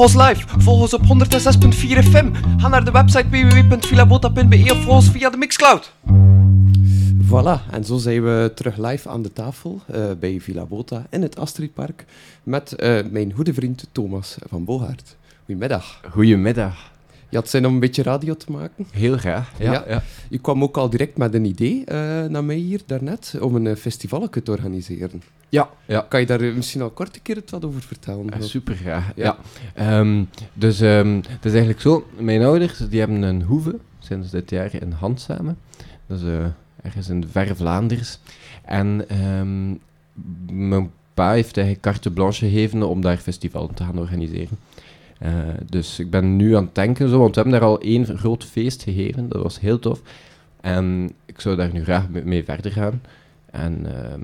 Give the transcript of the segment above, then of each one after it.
Volg ons live, volg ons op 106.4 FM. Ga naar de website www.filabota.be of volg ons via de Mixcloud. Voilà, en zo zijn we terug live aan de tafel eh, bij Villa Bota in het Astridpark met eh, mijn goede vriend Thomas van Bogaert. Goedemiddag. Goedemiddag. Je had zin om een beetje radio te maken. Heel graag. Ja, Ja. ja. Je kwam ook al direct met een idee eh, naar mij hier daarnet om een uh, festivaletje te organiseren. Ja, ja. Kan je daar eh, misschien al kort een keer het wat over vertellen? Eh, super graag. Ja. Ja. Ehm, dus ehm, het is eigenlijk zo, mijn ouders die hebben een hoeve sinds dit jaar in Handsamen. Dat is eh, ergens in verre Vlaanders. En ehm, mijn pa heeft eigenlijk carte blanche gegeven om daar festival te gaan organiseren. Eh, dus ik ben nu aan het denken, zo, want we hebben daar al één groot feest gegeven. Dat was heel tof. En ik zou daar nu graag mee- verder gaan. En ehm,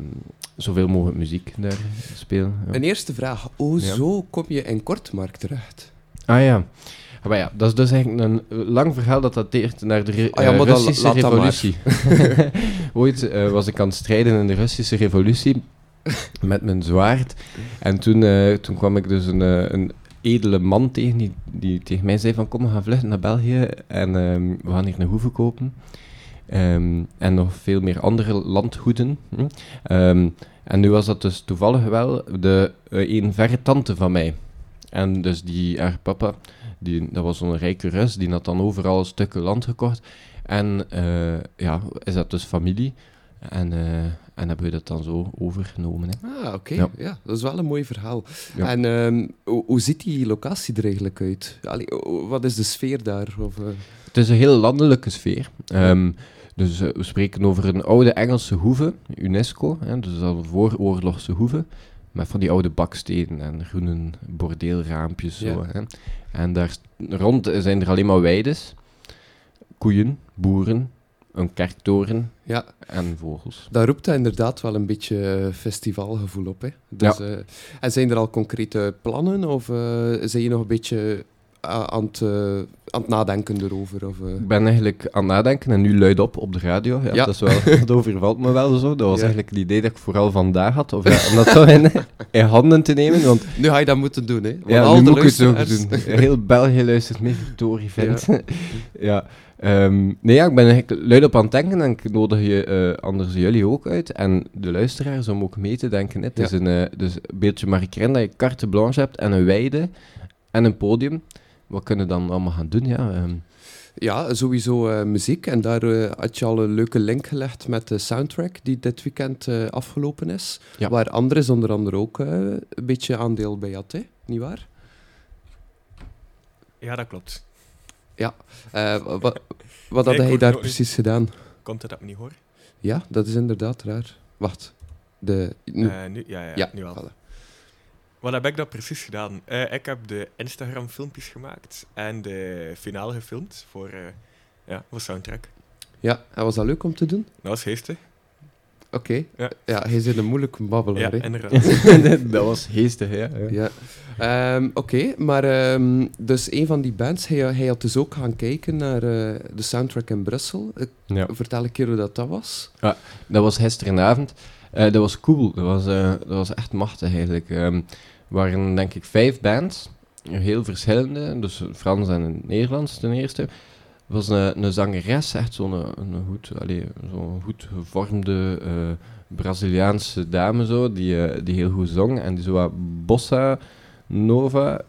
zoveel mogelijk muziek daar spelen. ja. Een eerste vraag. Hoezo kom je in Kortmark terecht? Ah ja. Ah, maar ja, dat is dus eigenlijk een lang verhaal dat dateert naar de Ah ja, eh, Russische revolutie. Ooit eh, was ik aan het strijden in de Russische revolutie met mijn zwaard. En toen, toen kwam ik dus een, een edele man tegen die, die tegen mij zei van kom, we gaan vluchten naar België en ehm, we gaan hier een hoeve kopen. Ehm, en nog veel meer andere landgoeden. hm. Ehm, en nu was dat dus toevallig wel de eh, een verre tante van mij. En dus die, haar papa, die, dat was zo'n rijke Rus, die had dan overal stukken land gekocht. En eh, ja, is dat dus familie. En, eh, en hebben we dat dan zo overgenomen. Hè. Ah, oké. Ja. Ja. dat is wel een mooi verhaal. Ja. En ehm, hoe, hoe ziet die locatie er eigenlijk uit? Allee, wat is de sfeer daar? Of, eh, Het is een heel landelijke sfeer. Ehm, dus eh, we spreken over een oude Engelse hoeve, UNESCO. Hè, dus dat is een vooroorlogse hoeve. Met van die oude bakstenen en groene bordeelraampjes. Zo, Ja. hè. En daar rond zijn er alleen maar weides. Koeien, boeren, een kerktoren ja, en vogels. dat roept dat inderdaad wel een beetje eh, festivalgevoel op. Hè? Dus, eh, en zijn er al concrete plannen? Of eh zijn je nog een beetje aan, het, aan het nadenken erover? Of? Ik ben eigenlijk aan het nadenken en nu luid op op de radio. Ja, Ja. Dat, is wel, dat overvalt me wel zo. Dat was Ja. eigenlijk het idee dat ik vooral vandaag had. Of ja, om dat zo in, in handen te nemen. Want Nu ga je dat moeten doen, hè? Want ja, al nu moet ik het zo doen. Heel België luistert mee, Victorie vindt. Ja. Ehm, nee, ja, ik ben eigenlijk luid op aan het denken en ik nodig je eh, anders jullie ook uit. En de luisteraars om ook mee te denken. hè. Het is Ja. een, eh, dus een beetje markeren dat je carte blanche hebt en een weide en een podium. Wat kunnen we dan allemaal gaan doen? Ja, ehm, Ja, sowieso eh, muziek. En daar had je al een leuke link gelegd met de soundtrack die dit weekend eh, afgelopen is. Ja. Waar Andres onder andere ook eh, een beetje aandeel bij had, hè? niet waar? Ja, dat klopt. Eh, wat wat had hij daar precies gedaan? Komt het dat ik me niet hoor? Ja, dat is inderdaad raar. Wacht. De, nu, Eh, nu, ja, ja, ja, nu al. voilà. Wat heb ik dat precies gedaan? Eh, ik heb de Instagram-filmpjes gemaakt en de finale gefilmd voor, eh, ja, voor soundtrack. Ja, en was dat leuk om te doen? Dat was geestig. Oké. Ja. Ja, hij is een moeilijke babbelaar, Ja, hè. inderdaad. dat was geestig, ja. ja. Ja. Ehm, Oké, maar ehm, dus een van die bands, hij, hij had dus ook gaan kijken naar eh, de soundtrack in Brussel. Ik, Ja. Vertel een keer hoe dat, dat was. Dat was gisterenavond. Eh, dat was cool. Dat was, eh, dat was echt machtig eigenlijk. Ehm, Er waren denk ik vijf bands. Heel verschillende. Dus Frans en Nederlands ten eerste. Was een, een zangeres, echt zo'n een, een goed, allee, zo'n goed gevormde eh, Braziliaanse dame zo, die, eh, die heel goed zong. En die zo wat bossa nova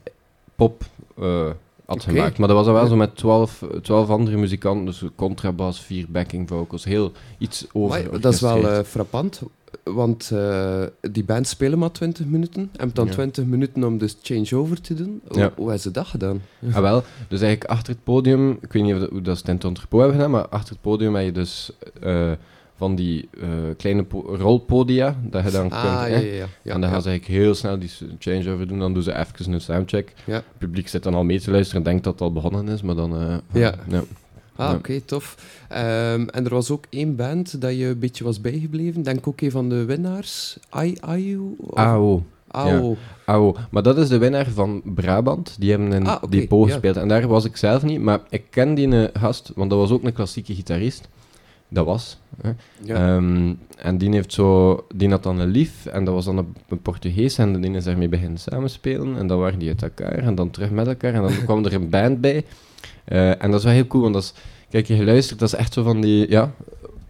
pop eh, had gemaakt. Maar dat was dan wel zo met twaalf, twaalf andere muzikanten. Dus contrabas, vier backing vocals. Heel iets over. Dat is wel eh, frappant, want eh, die band spelen maar 20 minuten. En dan Ja. 20 minuten om dus changeover te doen. Hoe, Ja. hoe hebben ze dat gedaan? Ah, wel. Dus eigenlijk achter het podium, ik weet niet of dat, hoe dat ze het in het entrepot hebben gedaan, maar achter het podium heb je dus eh, van die eh, kleine po- rolpodia, dat je dan Ah, kunt... ja, ja, en dan gaan ze eigenlijk heel snel die changeover doen, dan doen ze even een soundcheck. Het publiek zit dan al mee te luisteren en denkt dat het al begonnen is, maar dan... Ja. Ah, oké, tof. Ehm, en er was ook één band dat je een beetje was bijgebleven. Denk ook een van de winnaars. Aiu? of- AO. AO. AO. Maar dat is de winnaar van Brabant. Die hebben in Ah, Depot ja. gespeeld. En daar was ik zelf niet, maar ik ken die eh, gast, want dat was ook een klassieke gitarist. Dat was. Hè. Ja. Ehm, en die, heeft zo, die had dan een lief, en dat was dan een, een Portugees, en die is daarmee beginnen samenspelen, en dan waren die uit elkaar, en dan terug met elkaar, en dan kwam er een band bij. Eh, en dat is wel heel cool, want dat is, kijk, je geluisterd, dat is echt zo van die, ja,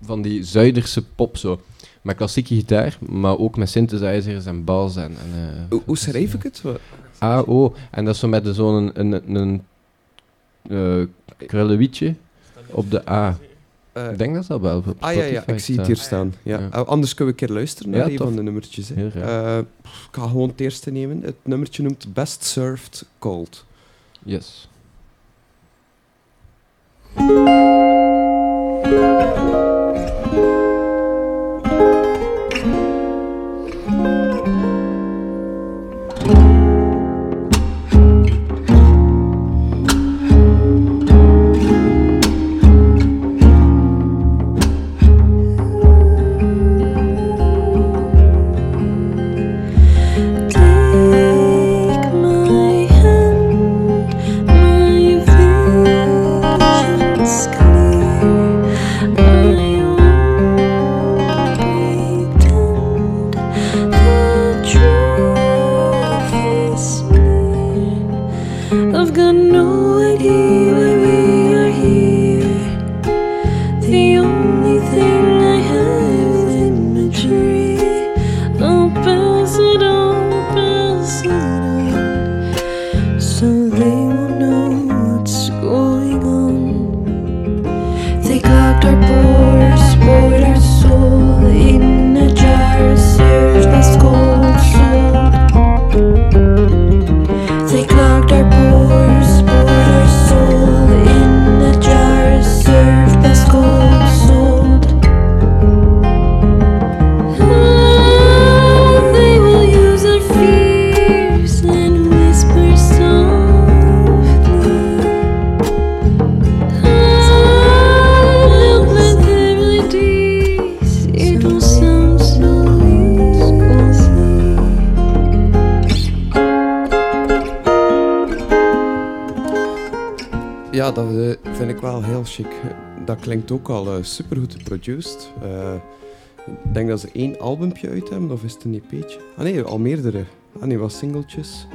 van die Zuiderse pop zo. Met klassieke gitaar, maar ook met synthesizers en bas en... en eh, hoe, schrijf ik het? AO, en dat is zo met de- zo'n een, een, een, eh, op de A. Ik denk dat dat wel op ah ja, ja, ik zie het hier staan. Ja. Ja. Anders kunnen we een keer luisteren naar Ja, een van de nummertjes. Hè. Ik ga gewoon het eerste nemen. Het nummertje noemt Best Served Cold. Yes. Take klinkt ook al eh, supergoed geproduced. Eh, ik denk dat ze één albumpje uit hebben, of is het een EP'tje? Ah nee, al meerdere. Ah nee, wat singeltjes.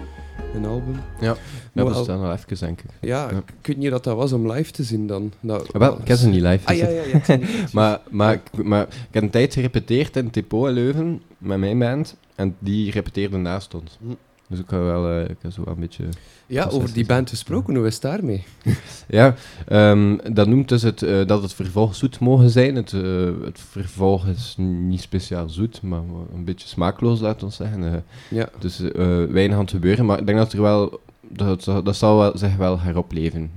Een album. Dat Maar was dan al even, denk ik. Ja, Ja. ik weet niet dat dat was om live te zien dan. Dat, Ah, wel, ik heb ze niet live Ah ja, ja, ja. Maar, maar, ik- maar ik heb een tijd gerepeteerd in het depot in Leuven met mijn band. En die repeteerde naast ons. Hm. Dus ik ga wel, eh, ik ga zo een beetje... ja, over die band gesproken, hoe is het daarmee? Ja, ehm, dat noemt dus het, eh, dat het vervolg zoet mogen zijn. Het, eh, het vervolg is niet speciaal zoet, maar een beetje smaakloos, laten we zeggen. Ja. dus weinig aan het gebeuren. Maar ik denk dat er wel... Dat, dat, zal wel, zich wel heropleven,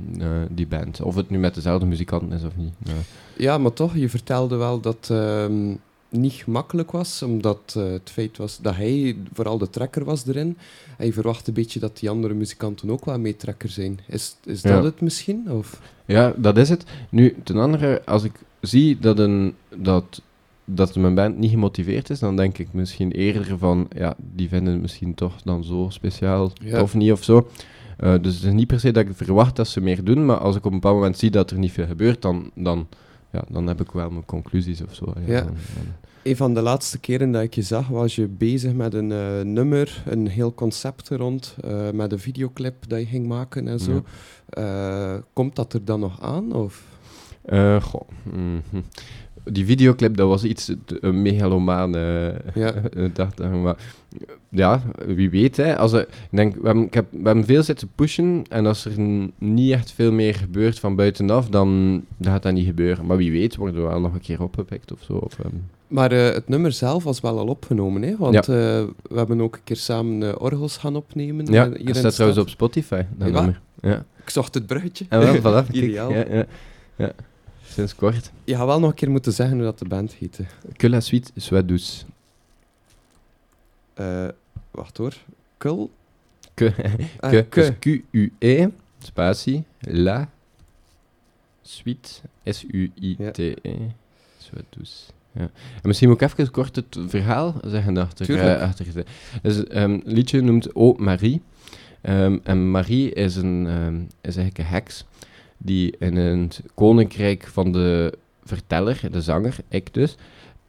die band. Of het nu met dezelfde muzikanten is of niet. Ja. Ja, maar toch, je vertelde wel dat ehm, niet gemakkelijk was, omdat eh, het feit was dat hij vooral de trekker was erin. En je verwacht een beetje dat die andere muzikanten ook wel meetrekker zijn. Is, is dat Ja. het misschien? Of? Ja, dat is het. Nu, ten andere, als ik zie dat, een, dat dat mijn band niet gemotiveerd is, dan denk ik misschien eerder van, ja, die vinden het misschien toch dan zo speciaal, Ja. of niet of zo. Eh, dus het is niet per se dat ik verwacht dat ze meer doen, maar als ik op een bepaald moment zie dat er niet veel gebeurt, dan, dan, ja, dan heb ik wel mijn conclusies of zo. Ja. Dan- dan- Een van de laatste keren dat ik je zag, was je bezig met een eh, nummer, een heel concept rond, eh, met een videoclip dat je ging maken en zo. Eh, komt dat er dan nog aan? Of? Goh, mhm. Die videoclip, dat was iets, een megalomaan, eh, Ja. eh, dacht maar ja, wie weet, hè. Als er, ik denk, we hebben, ik heb, we hebben veel zitten pushen, en als er niet echt veel meer gebeurt van buitenaf, dan, gaat dat niet gebeuren. Maar wie weet, worden we wel nog een keer opgepikt of zo. Of, ehm, Maar eh, het nummer zelf was wel al opgenomen, hè? want Ja. eh, we hebben ook een keer samen orgels gaan opnemen. ja, hier dat staat trouwens op. Spotify, dat Ja? nummer. Ja, Ik zocht het bruggetje. en wel, voilà, Ideaal. Ja, ja, ja. Sinds kort. Je gaat wel nog een keer moeten zeggen hoe dat de band heette. La suite soit douce. Eh, wacht hoor. Kul? Que, Ah, que, ke. dus Q-U-E, spatie, la, suite, S-U-I-T-E, douce. Ja. En misschien moet ik even kort het verhaal zeggen achter. Tuurlijk. eh, achter de- dus, ehm, het liedje noemt O Marie. Ehm, en Marie is, een, ehm, is eigenlijk een heks die in het koninkrijk van de verteller, de zanger, ik dus,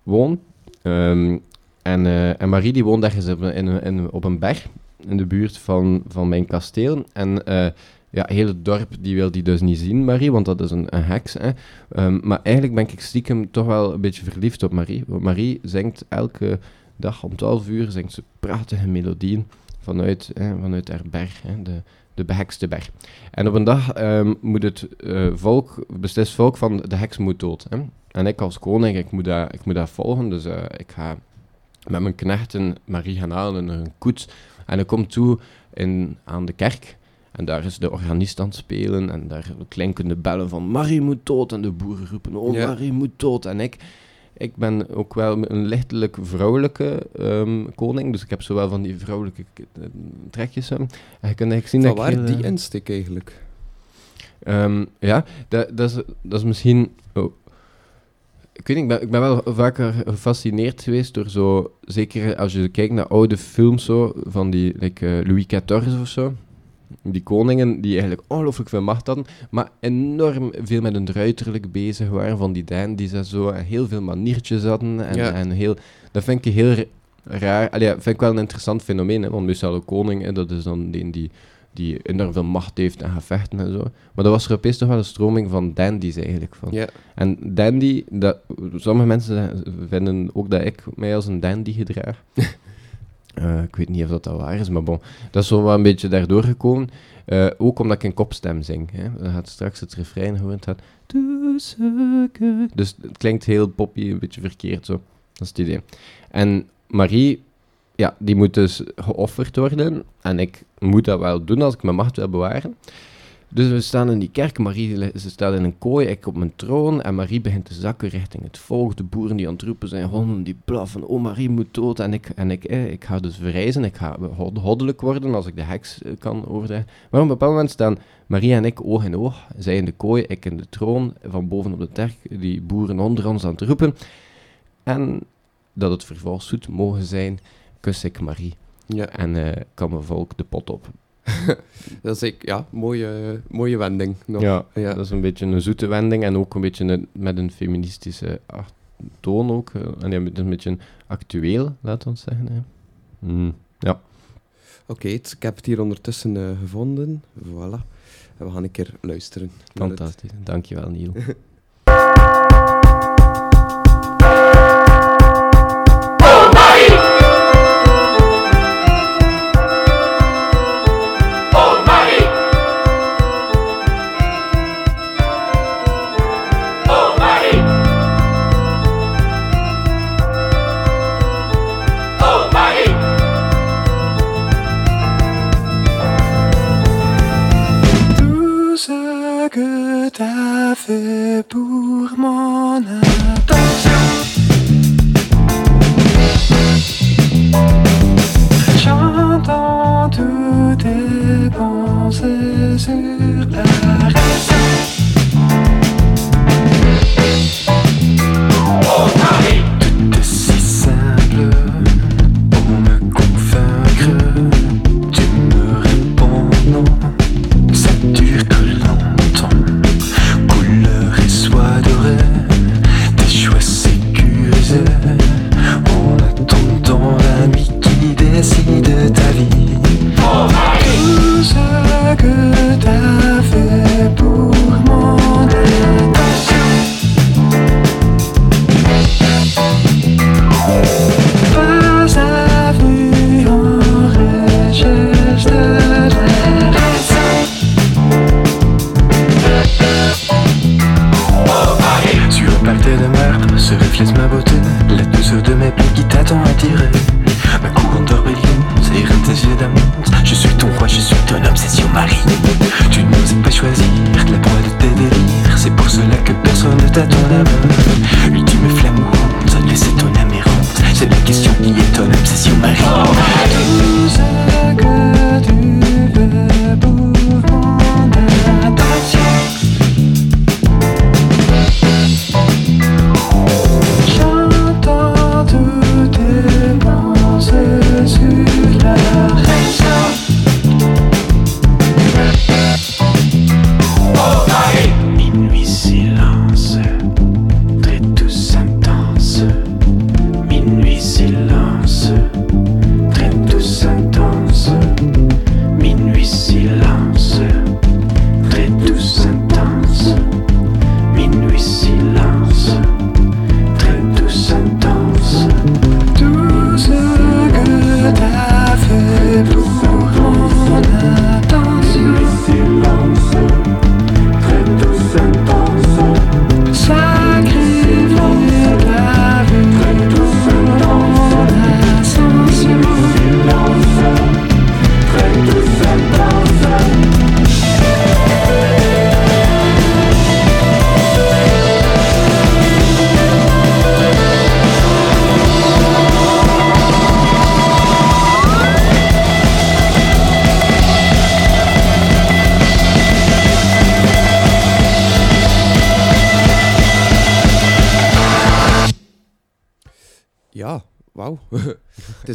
woont. Ehm, en, eh, en Marie die woont ergens op een, in, in, op een berg in de buurt van, van mijn kasteel. En eh, ja, heel dorp die wil die dus niet zien, Marie, want dat is een, een heks. Hè. Ehm, maar eigenlijk ben ik stiekem toch wel een beetje verliefd op Marie. Want Marie zingt elke dag om 12 uur zingt ze prachtige melodieën vanuit, hè, vanuit haar berg, hè, de, de behekste berg. En op een dag ehm, moet het eh, volk, beslist volk van de heks moet dood. Hè. En ik als koning, ik moet dat, ik moet dat volgen, dus eh, ik ga met mijn knechten Marie gaan halen in een koets. En ik kom toe in, aan de kerk. En daar is de organist aan het spelen. En daar klinken de bellen van Marie moet dood. En de boeren roepen, oh Ja. Marie moet dood. En ik, ik ben ook wel een lichtelijk vrouwelijke ehm, koning. Dus ik heb zowel van die vrouwelijke eh, trekjes. hè. En je kunt eigenlijk zien Van dat ik waar heel, die eh, insteek eigenlijk? Ehm, ja, dat, dat, is, dat is misschien. oh. Ik weet niet, ik ben, ik ben wel vaker gefascineerd geweest door zo. Zeker als je kijkt naar oude films zo, van die like, eh, Louis XIV of zo. Die koningen die eigenlijk ongelooflijk veel macht hadden, maar enorm veel met hun uiterlijk bezig waren. Van die dandies en zo. En heel veel maniertjes hadden. En, Ja. en heel, dat vind ik heel ra- raar. Allee, vind ik wel een interessant fenomeen. Hè, want meestal een koning, hè, dat is dan die, die die enorm veel macht heeft en gaat vechten en zo. Maar dat was er opeens toch wel een stroming van dandies eigenlijk. Van. Ja. En dandy, dat, sommige mensen vinden ook dat ik mij als een dandy gedraag. Eh, ik weet niet of dat, dat waar is, maar bon. Dat is zo wel een beetje daardoor gekomen. Eh, ook omdat ik een kopstem zing. Hè. Dan gaat straks het refrein horen. Het gaat... "Tussen- Dus het klinkt heel poppy, een beetje verkeerd zo. Dat is het idee. En Marie, ja, die moet dus geofferd worden. En ik moet dat wel doen als ik mijn macht wil bewaren. Dus we staan in die kerk, Marie ze staat in een kooi, ik op mijn troon. En Marie begint te zakken richting het volk. De boeren die aan het roepen zijn, honden die blaffen. Oh, Marie moet dood. En ik, en ik, eh, ik ga dus verrijzen, ik ga goddelijk worden als ik de heks eh, kan overdragen. Maar op een bepaald moment staan Marie en ik oog in oog. Zij in de kooi, ik in de troon, van boven op de terk. Die boeren onder ons aan het roepen. En dat het vervolgsgoed mogen zijn, kus ik Marie. Ja, En eh, kan mijn volk de pot op. dat is ik, ja, mooie, mooie wending. Nog. Ja, Ja. dat is een beetje een zoete wending en ook een beetje een- met een feministische toon ook. eh, En ja, een beetje actueel, laten we ons zeggen. Hè. Mm, ja. Oké, ik heb het hier ondertussen eh, gevonden. Voilà. En we gaan een keer luisteren. fantastisch. Dankjewel, Niel.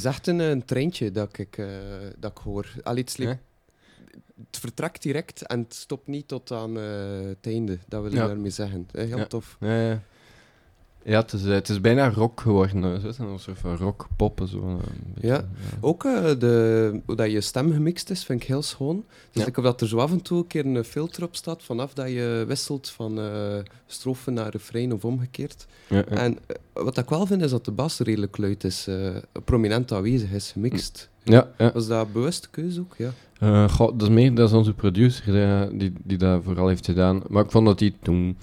is echt een, een treintje dat ik, eh, dat ik hoor. Allee, het, Ja. het vertrekt direct en het stopt niet tot aan eh, het einde. Dat wil ik daarmee zeggen. Heel tof. Ja, ja. Ja, het is, eh, het is bijna rock geworden. eh, het is een soort van rockpoppen. Zo, eh, beetje, Ja. Ook de, hoe dat je stem gemixt is, vind ik heel schoon. Dus Ja. ik heb dat er zo af en toe een keer een filter op staat, vanaf dat je wisselt van eh strofe naar refrein of omgekeerd. Ja. En wat ik wel vind, is dat de bas redelijk luid is, prominent aanwezig is, gemixt. Ja, ja. Was dat een bewuste keuze ook? Ja. Eh, goh, dat is meer, dat is onze producer eh, die, die dat vooral heeft gedaan. Maar ik vond dat die toen,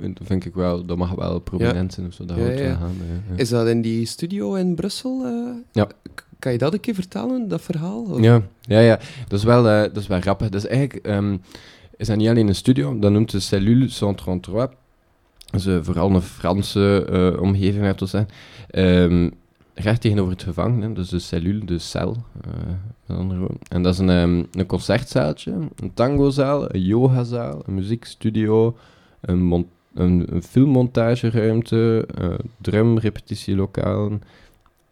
dat vind ik wel, dat mag wel prominent zijn of zo, dat Ja, houdt ja. aan. ja. Is dat in die studio in Brussel? eh? Ja. Kan je dat een keer vertellen, dat verhaal? Of- Ja, ja, ja. Dat is wel, dat is wel grappig. Dat is eigenlijk, ehm, is dat niet alleen een studio, dat noemt de Cellule 133. Dat is vooral een Franse omgeving, laten we zeggen. Ehm, recht tegenover het gevangen, dus de cellule, de cel. eh, en dat is een, ehm, een concertzaaltje, een tangozaal, een yogazaal, een muziekstudio, een, mon- een, een filmmontageruimte, uh, drum, repetitielokalen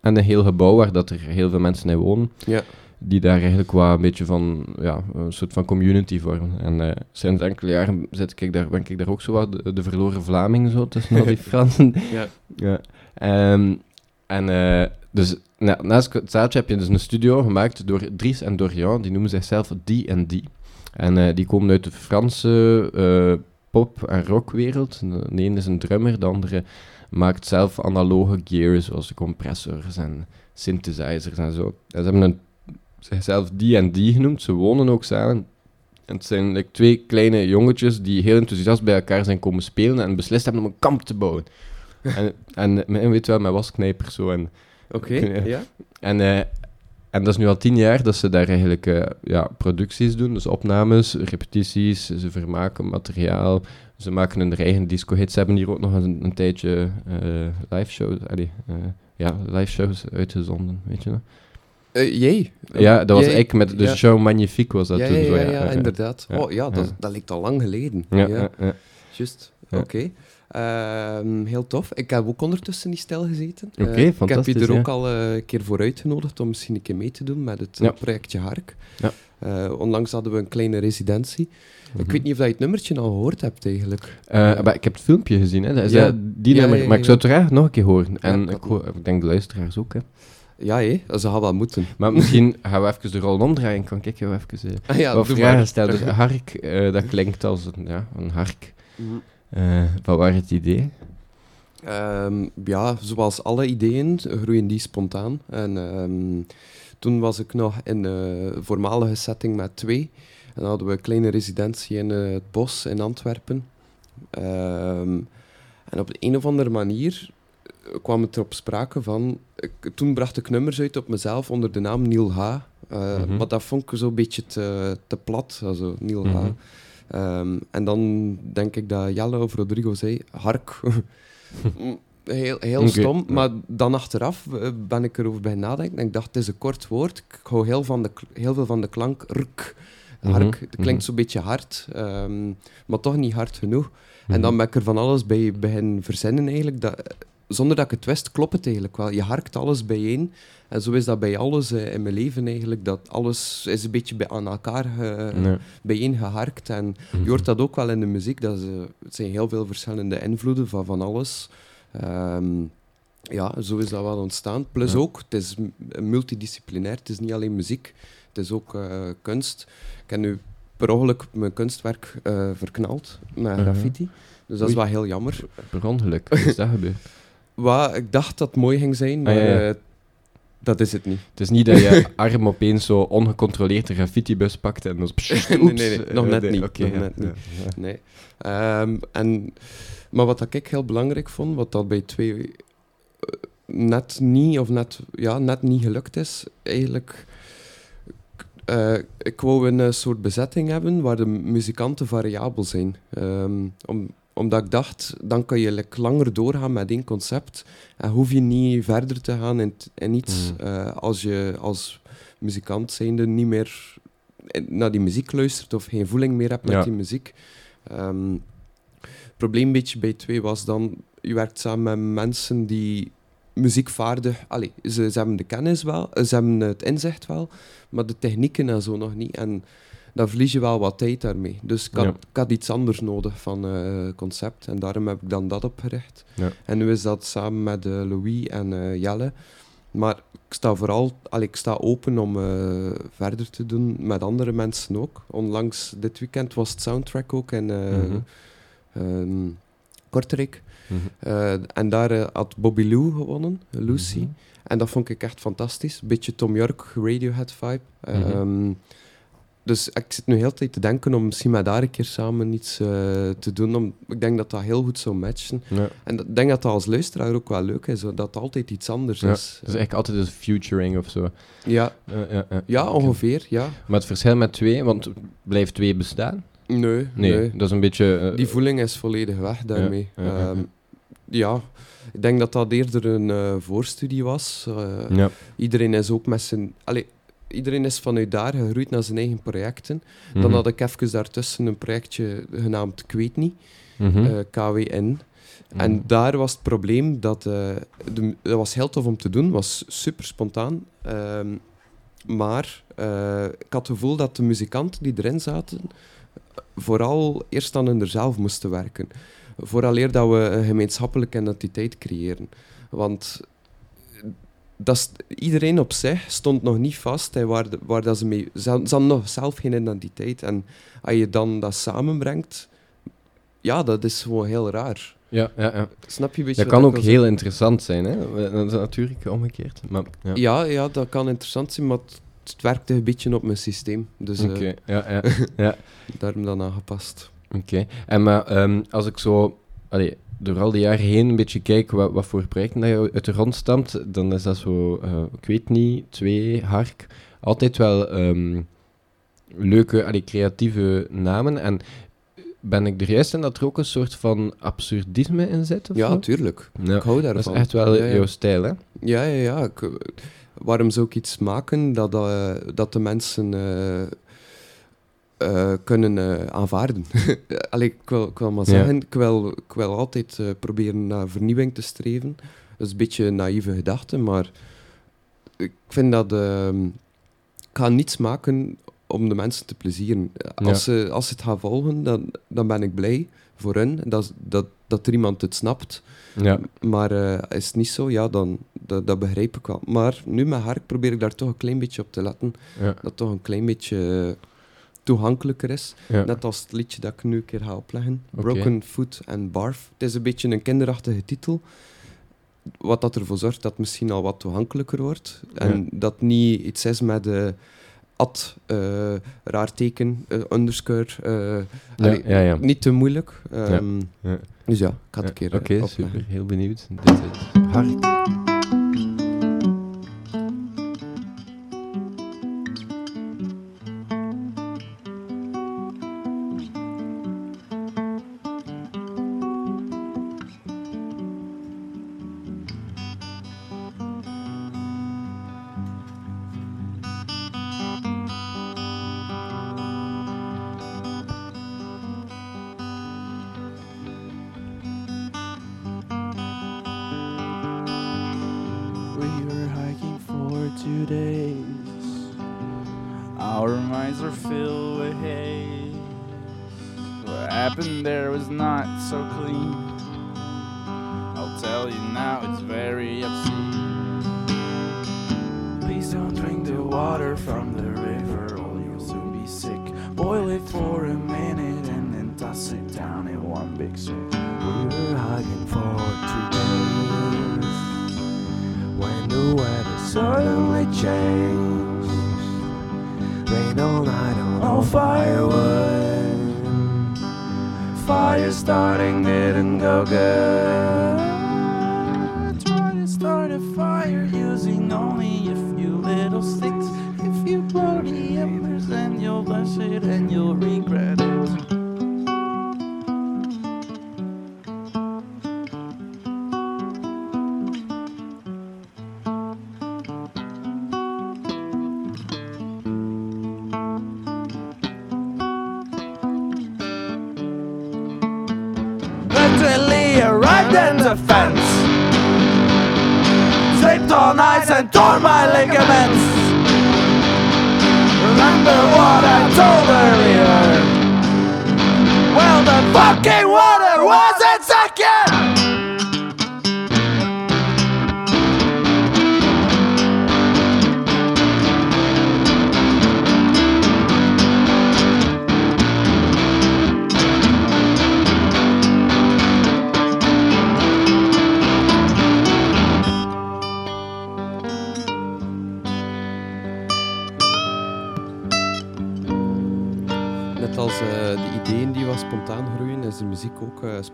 en een heel gebouw waar dat er heel veel mensen in wonen. Ja. Die daar eigenlijk qua een beetje van, ja, een soort van community vormen. En eh, sinds enkele jaren zit ik daar, ben ik daar ook zo wat de, de verloren Vlaming zo tussen al die Fransen. Ja. Ja. Ehm, en eh, dus na, naast het zaaltje heb je dus een studio gemaakt door Dries en Dorian. Die noemen zichzelf D&D. En eh, die komen uit de Franse eh, pop- en rockwereld. De ene is een drummer, de andere maakt zelf analoge gear, zoals compressors en synthesizers en zo. En ze hebben een, zichzelf D&D genoemd. Ze wonen ook samen. En het zijn twee kleine jongetjes die heel enthousiast bij elkaar zijn komen spelen en beslist hebben om een kamp te bouwen. En, en men weet wel, met wasknijpers zo. En, Oké, Ja. ja. en, eh, en dat is nu al tien jaar dat ze daar eigenlijk eh, ja, producties doen. Dus opnames, repetities, ze vermaken materiaal. Ze maken hun eigen disco-hits. Ze hebben hier ook nog een, een tijdje eh live shows, allee, ja, live shows uitgezonden, weet je nog? Jij? Ja, dat was ik met de Ja. show Magnifique was dat ja, toen. ja, zo, ja, inderdaad. Oh ja, dat, dat lijkt al lang geleden. Ja. Juist, oké. Ehm, heel tof. Ik heb ook ondertussen niet stilgezeten. Oké, Eh, Ik heb fantastisch, je er ja. ook al eh, een keer voor uitgenodigd om misschien een keer mee te doen met het Ja. eh, projectje Hark. Ja. Onlangs hadden we een kleine residentie. Ik Mhm. weet niet of je het nummertje al gehoord hebt eigenlijk. Maar ik heb het filmpje gezien, hè. Dat is dat die nummer, maar ik zou het graag nog een keer horen. En ik, hoor- ik denk de luisteraars ook, hè. Ja, hé, ze gaan wel moeten. Maar misschien gaan we even de rol omdraaien. Kan ik jou even Ah, ja, vragen stellen? Dus hark, dat klinkt als een, ja, een hark. Mhm. Eh van waar het idee? Ehm, ja, zoals alle ideeën groeien die spontaan. En ehm, toen was ik nog in de voormalige setting met twee. En dan hadden we een kleine residentie in eh, het bos in Antwerpen. Ehm, en op de een of andere manier eh, kwam het erop sprake van... ik- toen bracht ik nummers uit op mezelf onder de naam Niel H. Eh, Mhm. Maar dat vond ik zo'n beetje te, te plat, also Niel H. Mhm. Ehm, en dan denk ik dat Jelle of Rodrigo zei, Hark. Mm, heel heel stom, ja. maar dan achteraf eh, ben ik erover bij nadenken en ik dacht, het is een kort woord. Ik hou heel, van de, heel veel van de klank rk. Hark, Mhm, het klinkt mhm. zo'n beetje hard, ehm, maar toch niet hard genoeg. Mhm. En dan ben ik er van alles bij begin verzinnen eigenlijk. Dat, zonder dat ik het wist, klopt het eigenlijk wel. Je harkt alles bijeen. En zo is dat bij alles eh, in mijn leven eigenlijk. Dat alles is een beetje bij, aan elkaar ge, Nee. bijeen geharkt. En je hoort dat ook wel in de muziek. Dat het zijn heel veel verschillende invloeden van van alles. Ehm, ja, zo is dat wel ontstaan. Plus Ja. ook, het is multidisciplinair. Het is niet alleen muziek, het is ook eh, kunst. Ik heb nu per ongeluk mijn kunstwerk eh, verknald met Mhm. graffiti. Dus dat is Oei. wel heel jammer. Per ongeluk is dat gebeurd. Wat, ik dacht dat het mooi ging zijn, maar Ah, ja, ja. eh, dat is het niet. Het is niet dat je arm opeens zo ongecontroleerd een graffitibus pakt en dan... is- Nee, Oeps. nee, nee, nog Eh, net niet, nog ja, net niet. Nee. Ehm, en, maar wat dat ik heel belangrijk vond, wat dat bij twee eh, net niet, of net, ja, net niet gelukt is, eigenlijk... ik wou een soort bezetting hebben waar de muzikanten variabel zijn. Ehm, om, omdat ik dacht, dan kan je like, langer doorgaan met één concept en hoef je niet verder te gaan in, iets Mhm. eh, als je als muzikant zijnde niet meer in- naar die muziek luistert of geen voeling meer hebt met Ja. die muziek. Ehm, het probleem een beetje bij twee was dan, je werkt samen met mensen die muziekvaardig, allee, ze, ze hebben de kennis wel, eh, ze hebben het inzicht wel, maar de technieken en zo nog niet. En dan verlies je wel wat tijd daarmee. Dus ik had, Ja. ik had iets anders nodig van eh, concept en daarom heb ik dan dat opgericht. Ja. En nu is dat samen met eh, Louis en eh, Jelle. Maar ik sta vooral allee, ik sta open om verder te doen met andere mensen ook. Onlangs dit weekend was het soundtrack ook in ehm, Kortrijk. Mhm. En daar had Bobby Lou gewonnen, Lucy. Mhm. En dat vond ik echt fantastisch. Beetje Tom York, Radiohead vibe. Mhm. Dus ik zit nu heel de tijd te denken om misschien met daar een keer samen iets eh, te doen. Om, ik denk dat dat heel goed zou matchen. Ja. En ik denk dat dat als luisteraar ook wel leuk is, dat het altijd iets anders Ja, is. Is eigenlijk altijd een futuring of zo. Ja, Ja, ongeveer, ja. Maar het verschil met twee, want blijft twee bestaan? Nee, Nee, nee. dat is een beetje... eh, Die voeling is volledig weg daarmee. ja, ja, Ehm, ja. ik denk dat dat eerder een eh, voorstudie was. Iedereen is ook met zijn... Allee, iedereen is vanuit daar gegroeid naar zijn eigen projecten. Dan Mhm. had ik even daartussen een projectje genaamd Ik weet niet, Mhm. eh, KWN. En Mhm. daar was het probleem dat... eh, de, dat was heel tof om te doen, was super spontaan. Ehm, maar eh, ik had het gevoel dat de muzikanten die erin zaten vooral eerst aan hunzelf moesten werken. Vooraleer dat we een gemeenschappelijke identiteit creëren. Want dat iedereen op zich stond nog niet vast hè, waar, waar dat ze mee... Ze ze nog zelf geen identiteit. En als je dan dat samenbrengt... Ja, dat is gewoon heel raar. Ja, ja, ja. Snap je een beetje Dat kan ook heel interessant zijn, hè? Dat is natuurlijk omgekeerd. Maar, ja. Ja, ja, dat kan interessant zijn, maar het, het werkte een beetje op mijn systeem. Dus eh, Oké, ja, ja. ja. daarom dan aangepast. Oké. En maar ehm, als ik zo allee, door al die jaren heen een beetje kijk wat, wat voor projecten dat je uit de grond stamt, dan is dat zo, eh, ik weet niet, twee, hark, altijd wel ehm, leuke, allee, creatieve namen. En ben ik er juist in dat er ook een soort van absurdisme in zit? Ja, tuurlijk. Ja. Ik hou Dat daarvan. is echt wel Ja, ja. jouw stijl, hè? Ja, ja, ja. Ik, waarom zou ik iets maken dat, eh, dat de mensen... eh, eh, kunnen eh, aanvaarden. Allee, ik wil, ik wil maar Ja. zeggen, ik, wil, ik wil altijd eh, proberen naar vernieuwing te streven. Dat is een beetje een naïeve gedachte, maar ik vind dat... ehm, ik ga niets maken om de mensen te plezieren. Als, ze, als ze het gaan volgen, dan, dan ben ik blij voor hen dat, dat, dat er iemand het snapt. Ja, Maar is het niet zo, ja, dan dat, dat begrijp ik wel. Maar nu met Hark probeer ik daar toch een klein beetje op te letten. Dat toch een klein beetje toegankelijker is. ja. Net als het liedje dat ik nu een keer ga opleggen. Broken Foot and Barf. Het is een beetje een kinderachtige titel. Wat dat ervoor zorgt dat het misschien al wat toegankelijker wordt. En dat niet iets is met eh ad, eh, raar teken, underscore. eh, Ja, allee, ja, ja. Niet te moeilijk. Ehm, Ja. Dus ja, ik ga het een keer Oké, super. Heel benieuwd. Dit is Hark.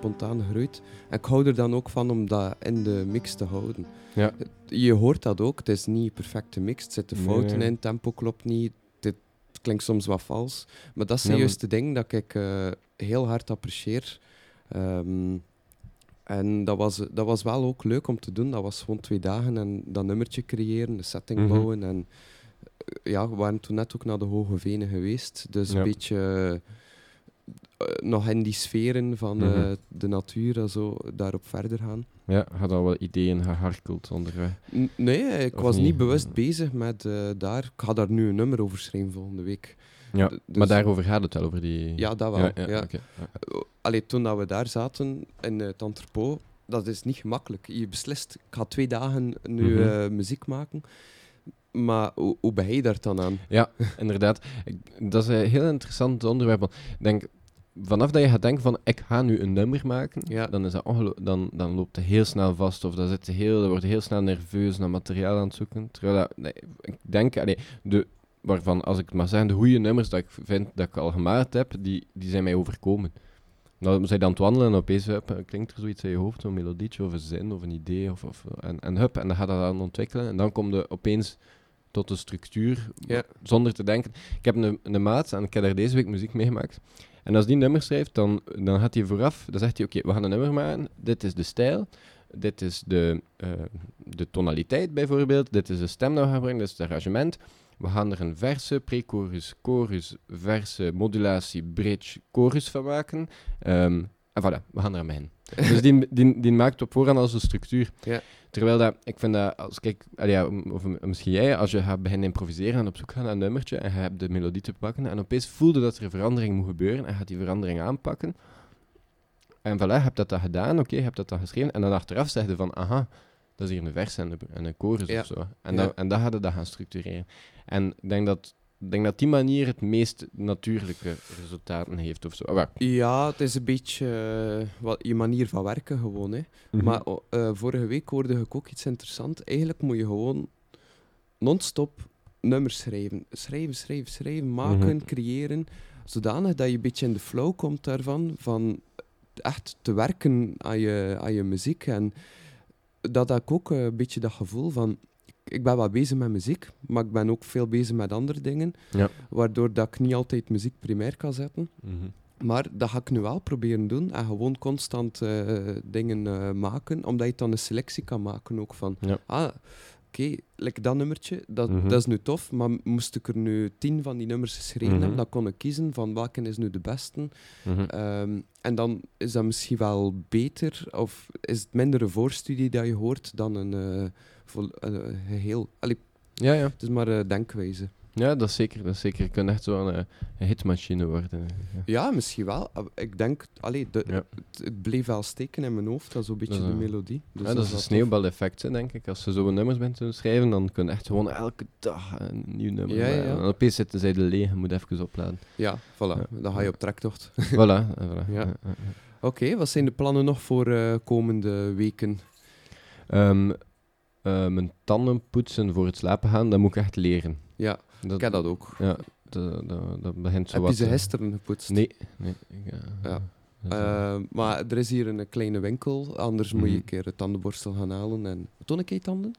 Spontaan gegroeid. En ik hou er dan ook van om dat in de mix te houden. Ja. Je hoort dat ook, het is niet perfect gemixt, er zitten fouten nee. in, tempo klopt niet, het klinkt soms wat vals. Maar dat is juist de ding dat ik eh, heel hard apprecieer. Ehm, en dat was, dat was wel ook leuk om te doen. Dat was gewoon twee dagen en dat nummertje creëren, de setting Mhm. bouwen. En eh, ja, we waren toen net ook naar de Hoge Venen geweest. Dus Ja. een beetje nog in die sferen van eh, Mhm. de natuur en zo daarop verder gaan. Ja, had al wel ideeën geharkeld onderweg. N- nee, ik Of was niet niet? bewust bezig met eh, daar. Ik ga daar nu een nummer over schrijven volgende week. Ja, D- dus- maar daarover gaat het wel, over die... Ja, dat wel. Ja, ja, ja. Allee, toen dat we daar zaten in het entrepot, dat is niet gemakkelijk. Je beslist, ik ga twee dagen nu Mhm. eh, muziek maken. Maar hoe, hoe ben je daar dan aan? Ja, inderdaad. Ik- dat is een heel interessant onderwerp. want Ik denk, vanaf dat je gaat denken van, ik ga nu een nummer maken, Ja. dan, is dat dan, dan loopt het heel snel vast. Of dan, zit je heel, dan word je heel snel nerveus naar materiaal aan het zoeken. Terwijl dat, nee, ik denk, allee, de, waarvan, als ik het maar zeg, de goede nummers dat ik vind dat ik al gemaakt heb, die, die zijn mij overkomen. Dan zijn dan aan het wandelen en opeens hup, klinkt er zoiets in je hoofd, zo'n melodietje of een zin of een idee. Of, of, en, en hup, en dan gaat dat aan ontwikkelen. En dan kom je opeens tot de structuur, Ja. zonder te denken. Ik heb een, een maat en ik heb daar deze week muziek meegemaakt. En als die nummer schrijft, dan, dan gaat hij vooraf, dan zegt hij, oké, we gaan een nummer maken, dit is de stijl, dit is de, eh, de tonaliteit bijvoorbeeld, dit is de stem dat we gaan brengen, dit is het arrangement. we gaan er een verse, pre-chorus, chorus, verse, modulatie, bridge, chorus van maken. Ehm, en voilà, we gaan er aan beginnen. Dus die, die, die maakt op voorhand als een structuur. Ja. Terwijl dat, ik vind dat, als ja, of misschien jij, als je gaat beginnen improviseren en op zoek gaan naar een nummertje en je hebt de melodie te pakken en opeens voelde dat er een verandering moet gebeuren en gaat die verandering aanpakken. En voilà, je hebt dat dan gedaan, oké, je hebt dat dan geschreven. En dan achteraf zeg je van, aha, dat is hier een vers en een, en een chorus Ja. of zo. En, Ja. dan, en dan gaat je dat gaan structureren. En ik denk dat, ik denk dat die manier het meest natuurlijke resultaten heeft of zo. Ah. Ja, het is een beetje eh, wat, je manier van werken gewoon. Hè. Maar o- eh, vorige week hoorde ik ook iets interessants. Eigenlijk moet je gewoon non-stop nummers schrijven. Schrijven, schrijven, schrijven, maken, Mhm. creëren. Zodanig dat je een beetje in de flow komt daarvan. Van echt te werken aan je, aan je muziek. En dat had ik ook eh, een beetje dat gevoel van... Ik ben wel bezig met muziek, maar ik ben ook veel bezig met andere dingen. Ja. Waardoor dat ik niet altijd muziek primair kan zetten. Mhm. Maar dat ga ik nu wel proberen doen. En gewoon constant eh, dingen eh, maken. Omdat je dan een selectie kan maken ook van... Ja. Ah, oké, like dat nummertje, dat, Mhm. dat is nu tof. Maar moest ik er nu tien van die nummers geschreven Mhm. hebben, dan kon ik kiezen van welke is nu de beste. Ehm, en dan is dat misschien wel beter. Of is het minder een voorstudie dat je hoort dan een, eh, vol, een, eh, geheel. Allee, Ja, ja. het is maar een denkwijze. ja, dat is zeker. Dat is zeker. Je kunt echt zo een, hitmachine worden. Ja. Ja, misschien wel. Ah, Ik denk, allee, de, Ja. het, het bleef wel steken in mijn hoofd, dat is zo'n beetje Dat is de melodie. Dus ja, dat is een sneeuwbaleffect, denk ik. Als je zo nummers bent te schrijven, dan kun je echt gewoon elke dag een nieuw nummer Ja, ja. En opeens zitten zij de leeg, moet even opladen. Ja, voilà. Dan ga je op trektocht. voilà. voilà. Ja. Oké, wat zijn de plannen nog voor eh, komende weken? Ehm, eh, mijn tanden poetsen voor het slapen gaan, dat moet ik echt leren. Ja, Dat, ik heb dat ook. Ja, dat, dat, dat begint zo Heb je ze gisteren gepoetst? Nee. nee ik, eh, Ja. eh, maar er is hier een kleine winkel, anders moet je Mhm. een keer een tandenborstel gaan halen. En... Toon ik je tanden?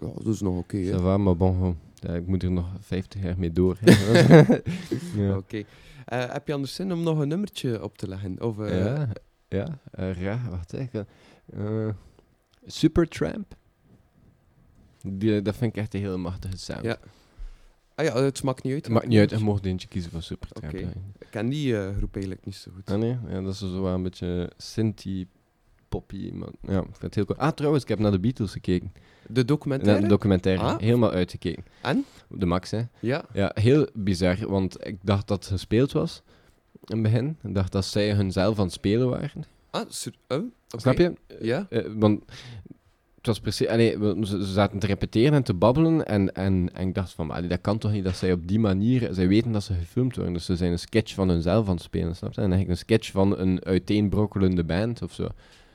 Ja, dat is nog oké. ça va, maar bon, gewoon, ja, ik moet er nog 50 jaar mee door. ja. Oké. Heb je anders zin om nog een nummertje op te leggen? Of, ja, ja, ja, wacht even. Supertramp. Die, dat vind ik echt een heel machtige sound. Ja, Ah ja, het maakt niet uit. Het maakt niet uit, je mocht eentje kiezen van Supertramp. Oké. Ik ken die eh, groep eigenlijk niet zo goed. Ah nee, ja, dat is zo wel een beetje Synthie, poppy. Maar, ja, ik vind het heel cool. Ah, trouwens, ik heb naar de Beatles gekeken. De documentaire? de documentaire. Ah. Helemaal uitgekeken. En? De max, hè. Ja. Ja, heel bizar, want ik dacht dat het gespeeld was. In het begin. Ik dacht dat zij hunzelf aan het spelen waren. Ah, oh. Snap je? Ja. Eh, want het was precies... Allee, we- ze, zaten te repeteren en te babbelen. En, en, en ik dacht van, allee, dat kan toch niet dat zij op die manier... Zij weten dat ze gefilmd worden. Dus ze zijn een sketch van hunzelf aan het spelen, snap je? En eigenlijk een sketch van een uiteenbrokkelende band of zo.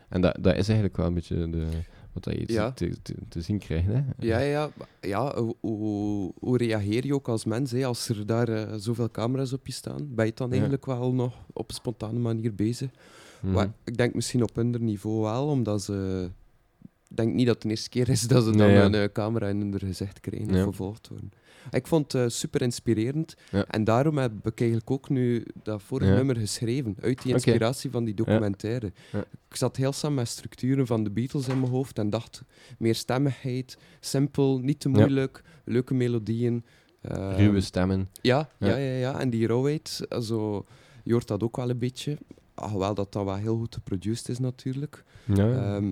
En dat, dat is eigenlijk wel een beetje de, wat dat je te- Ja. te, te, te zien krijgt, hè? Ja, ja, ja hoe, hoe, hoe reageer je ook als mens hè, als er daar eh, zoveel camera's op je staan? Ben je dan Ja. eigenlijk wel nog op een spontane manier bezig? Mhm. Maar ik denk misschien op hun niveau wel, omdat ze... Ik denk niet dat het de eerste keer is dat ze dan Nee, ja. een eh, camera in hun gezicht krijgen Ja. of vervolgd worden. Ik vond het eh, super inspirerend. Ja. En daarom heb ik eigenlijk ook nu dat vorige nummer geschreven. Uit die inspiratie van die documentaire. Ik zat heel samen met structuren van de Beatles in mijn hoofd en dacht meer stemmigheid, simpel, niet te moeilijk, leuke melodieën. eh, Ruwe stemmen. ja, ja. Ja. Ja, ja, En die rauwheid, also, je hoort dat ook wel een beetje. Alhoewel dat dan wel heel goed geproduced is natuurlijk. Ja. Ehm,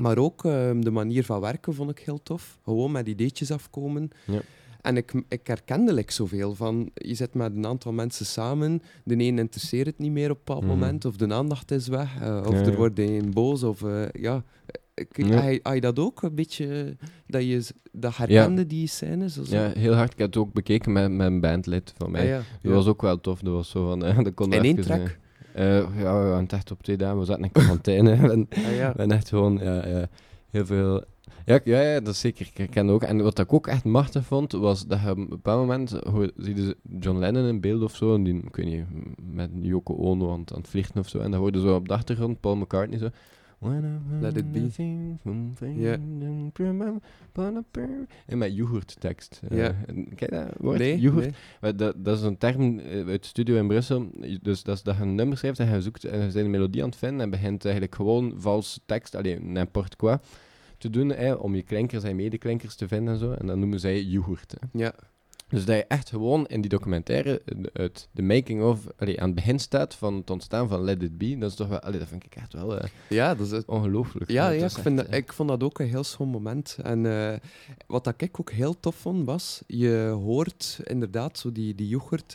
maar ook ehm, de manier van werken vond ik heel tof. Gewoon met ideetjes afkomen. Ja. En ik, ik herkende like zoveel van, je zit met een aantal mensen samen, de een interesseert het niet meer op een bepaald Mhm. moment, of de aandacht is weg, eh, of Ja, er wordt een boos, of eh, ja. Ik. Had, je, dat ook een beetje, dat je dat herkende, die scènes? of zo? ja, heel hard. Ik heb het ook bekeken met, een bandlid van mij. Ah, ja. Dat was ook wel tof. Dat was zo van... eh, dat kon In één track? Eh, ja, we waren echt op twee dagen. We zaten in quarantaine. en, Ah, ja. en echt gewoon ja, ja, heel veel... Ja, ja, ja, dat is zeker. Ik herken ook. En wat ik ook echt machtig vond, was dat je op een bepaald moment... hoor- zie je John Lennon in beeld of zo. En die, ik weet niet, met Yoko Ono aan, het- aan het vliegen of zo. En dan hoorde zo op de achtergrond Paul McCartney zo... Let it be. Ja. En met yoghurt tekst. Ja. Kijk dat woord? Nee, yoghurt. nee. Dat, dat is een term eh, uit de studio in Brussel. Dus dat is dat je een nummer schrijft en je zoekt en je bent een melodie aan het vinden en begint eigenlijk gewoon vals tekst, alleen n'importe quoi, te doen hè, om je klinkers en medeklinkers te vinden en zo. En dat noemen zij yoghurt. Hè. Ja. Dus dat je echt gewoon in die documentaire uit de making of allee, aan het begin staat van het ontstaan van Let It Be. Dat is toch wel, allee, dat vind ik echt wel eh, Ja, dat is het. ongelooflijk. Ja, ja ik, vind dat, eh, ik vond dat ook een heel schoon moment. En eh, wat dat ik ook heel tof vond, was... Je hoort inderdaad zo die, die yoghurt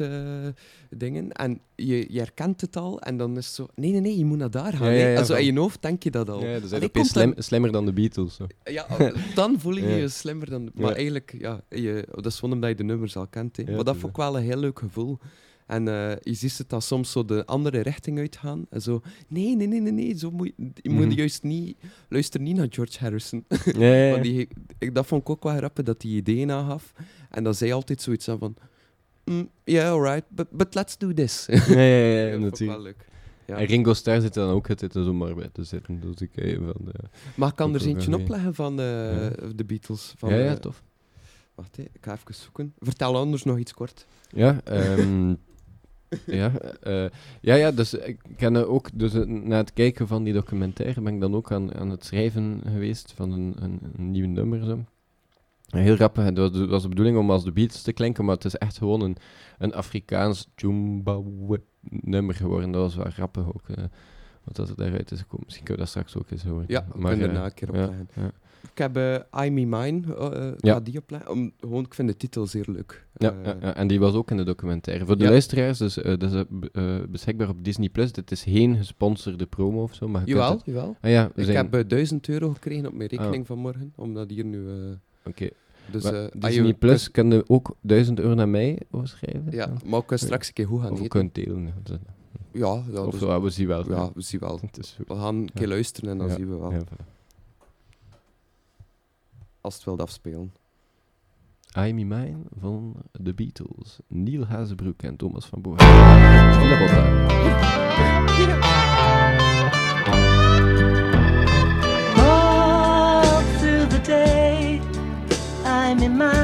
dingen. En je, je herkent het al. En dan is het zo... Nee, nee, nee, je moet naar daar gaan. Ja, ja, hè. ja, En zo in je hoofd denk je dat al. Ja, dat dan- slim, slimmer dan de Beatles. Zo. Ja, dan voel je je slimmer dan... Maar Ja. eigenlijk, ja, je, dat is gewoon omdat je de nummers al kent. Hè. Maar dat dat vond ik wel een heel leuk gevoel. En eh, je ziet het dan soms zo de andere richting uitgaan. En zo, nee, nee, nee, nee, nee. Zo moet, je je moet Mhm. juist niet... Luister niet naar George Harrison. Ja, ja, ja. Want die, ik, dat vond ik ook wel grappig, dat hij ideeën aangaf. En dan zei altijd zoiets van... "Mm, Yeah, alright, but, but let's do this. ja, ja, ja, natuurlijk. leuk. Ja. En Ringo Starr zit er dan ook altijd er zomaar bij te zitten. Dus ik eh, van de... Mag ik ook anders wel eentje opleggen van eh, Ja. de Beatles? Van, ja, ja, tof. Wacht, hè, ik ga even zoeken. Vertel anders nog iets kort. Ja, ehm, ja, eh, ja, ja, dus ik ken er ook, dus eh, na het kijken van die documentaire ben ik dan ook aan, aan het schrijven geweest van een, een, een nieuw nummer. Zo. Heel grappig, het was, de- was de bedoeling om als de Beatles te klinken, maar het is echt gewoon een, een Afrikaans Jumbawe nummer geworden. Dat was wel grappig ook, eh, wat dat er daaruit is gekomen. Misschien kunnen we dat straks ook eens horen. Ja, we maar, kunnen daarna een keer ja, opleggen. ja. Ik heb eh I Me Mine, Ja. ga die opleggen. Om, gewoon, ik vind de titel zeer leuk. Ja, ja, ja, en die was ook in de documentaire. Voor de Ja. luisteraars, dus, eh, dat is beschikbaar op Disney+. Plus. Dit is geen gesponsorde promo of zo, maar je Jawel, het- jawel. Ah ja, we Ik zijn... heb eh, 1000 euro gekregen op mijn Ah. rekening vanmorgen, omdat hier nu... eh, Oké. Dus, als Disney Plus kan je ook 1000 euro naar mij overschrijven. Ja, dan? maar ik kan straks een keer goed gaan we kunnen delen. ja, Ja, of dus- ja, we zien wel. ja, we zien wel. We gaan een keer luisteren en dan zien we wel. Als het wil afspelen. I Me Mine van The Beatles. Neil Hazebroek en Thomas van Boer. In mine,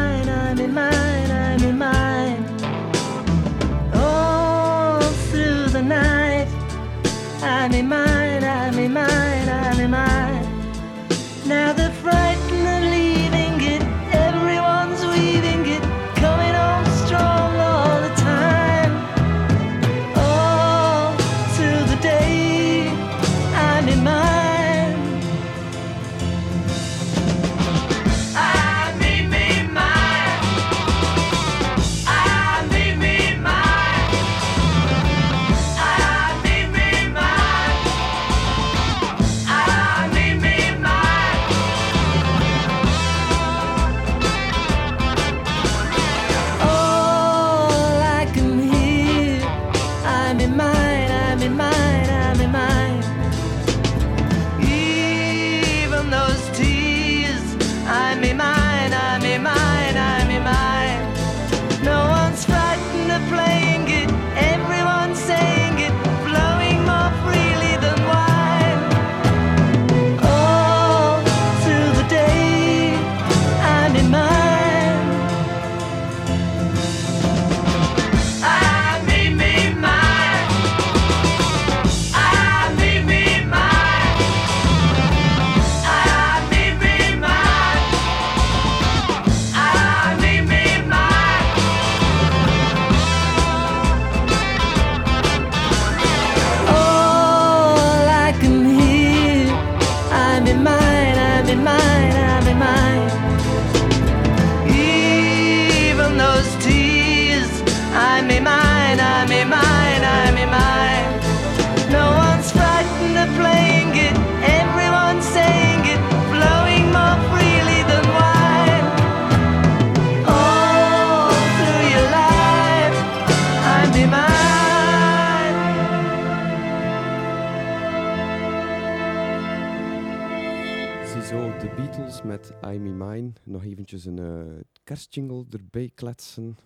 met I Me Mine. Nog eventjes een eh kerstjingle erbij kletsen.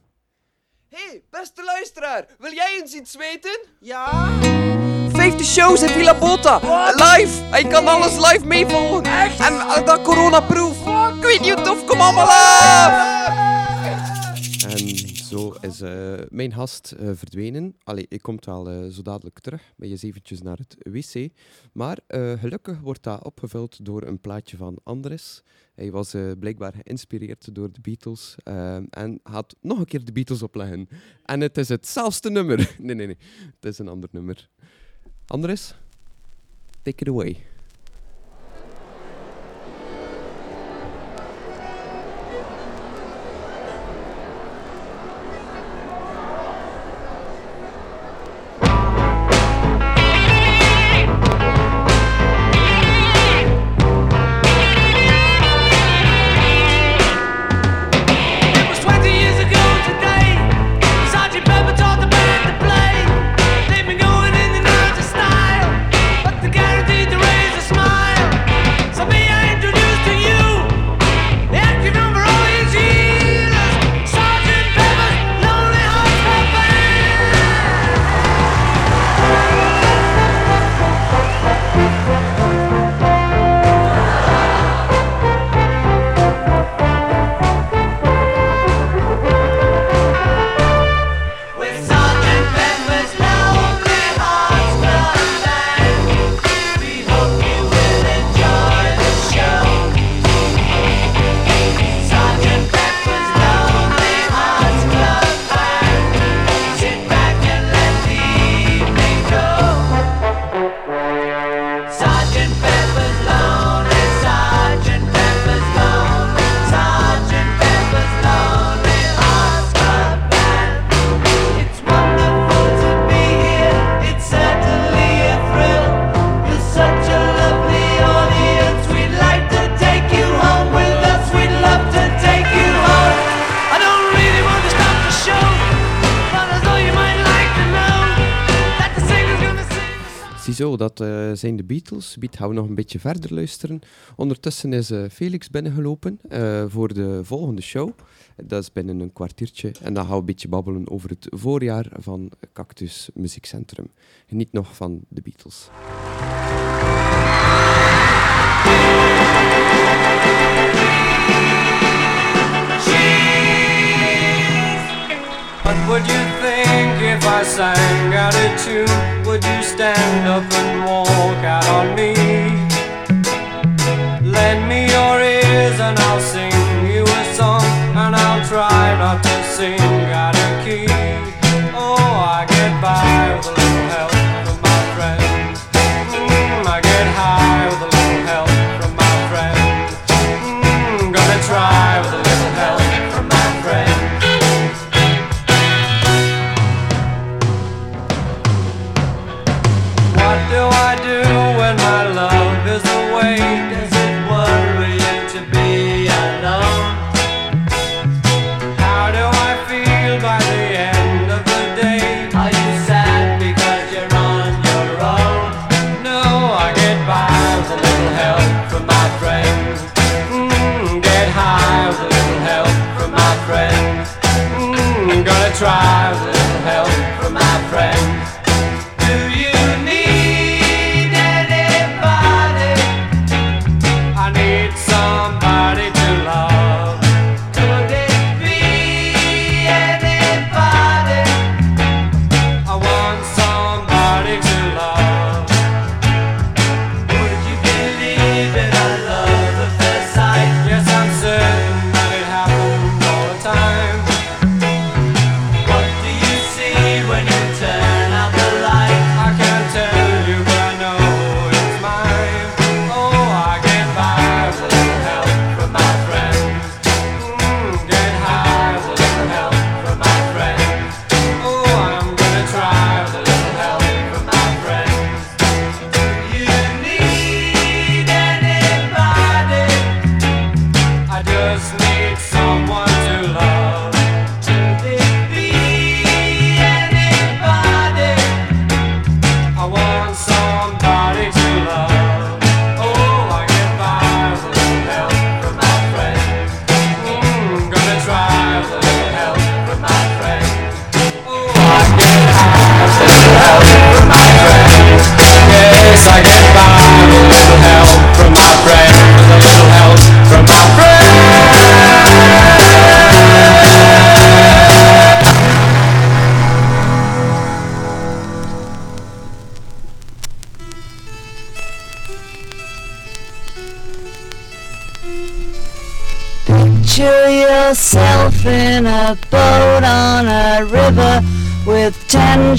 hey, beste luisteraar, wil jij eens iets weten? Ja? 50 shows in Villa Bota, live. En je kan alles live meevolgen. Echt? En eh, dat corona-proof. Ik weet niet hoe tof, kom allemaal af! Zo is eh, mijn gast eh, verdwenen. Allee, ik kom wel eh, zo dadelijk terug. Ben je eventjes naar het wc. Maar gelukkig wordt dat opgevuld door een plaatje van Andres. Hij was blijkbaar geïnspireerd door de Beatles. en had nog een keer de Beatles opleggen. En het is hetzelfde nummer. nee, nee, nee. Het is een ander nummer. Andres, take it away. Beatles. Beat gaan we nog een beetje verder luisteren. Ondertussen is eh, Felix binnengelopen eh, voor de volgende show. Dat is binnen een kwartiertje. En dan gaan we een beetje babbelen over het voorjaar van Cactus Muziekcentrum. Geniet nog van de Beatles. What would you think if I sang out a tune? Would you stand up and walk out on me? Lend me your ears and I'll sing you a song, and I'll try not to sing out of key.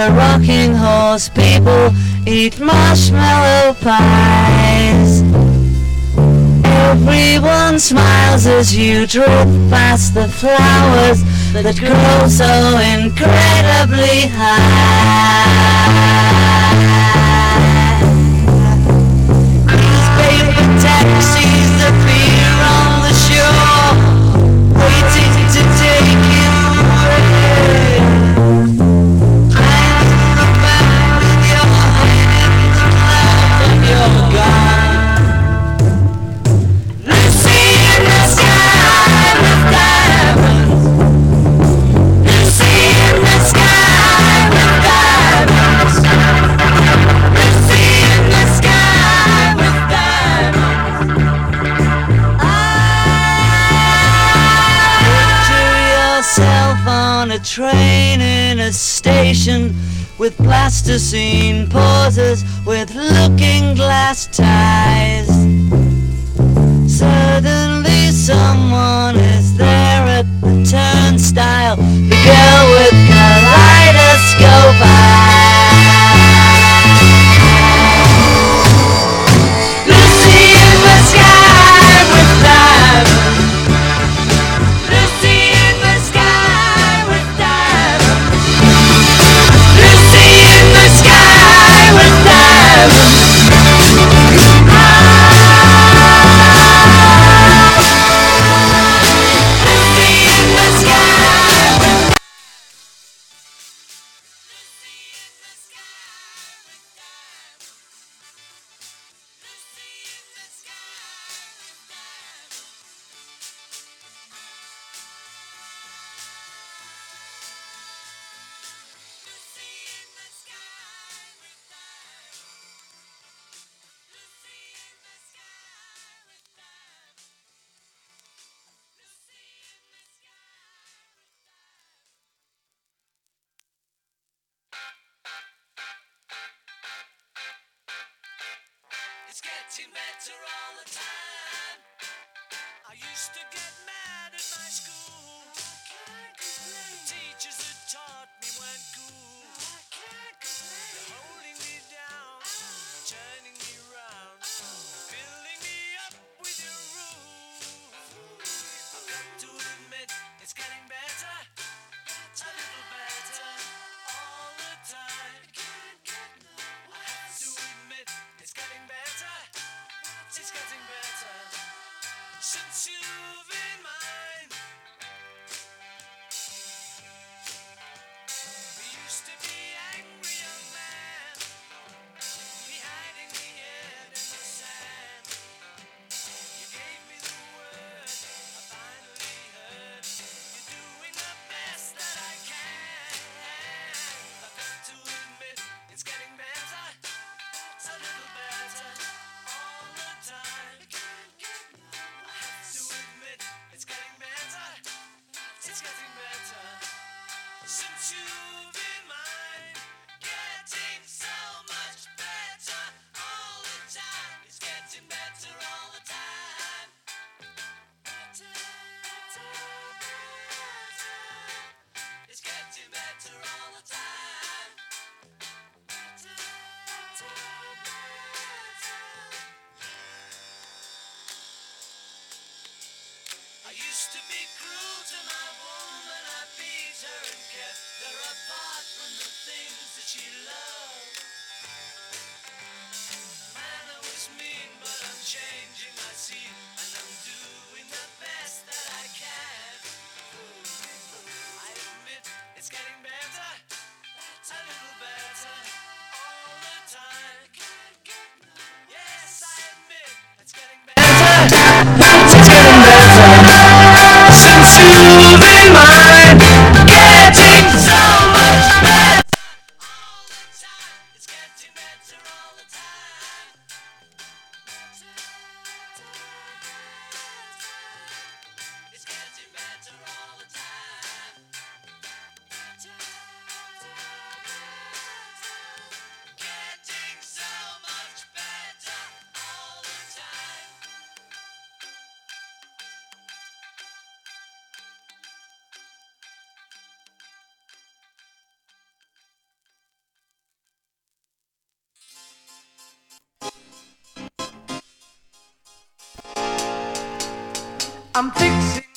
The rocking horse, people eat marshmallow pies. Everyone smiles as you drip past the flowers that grow so incredibly high. These paper taxis, the train in a station with plasticine pauses with looking glass ties. Suddenly someone is there at the turnstile Be cruel to my wound. Losing mine. I'm fixing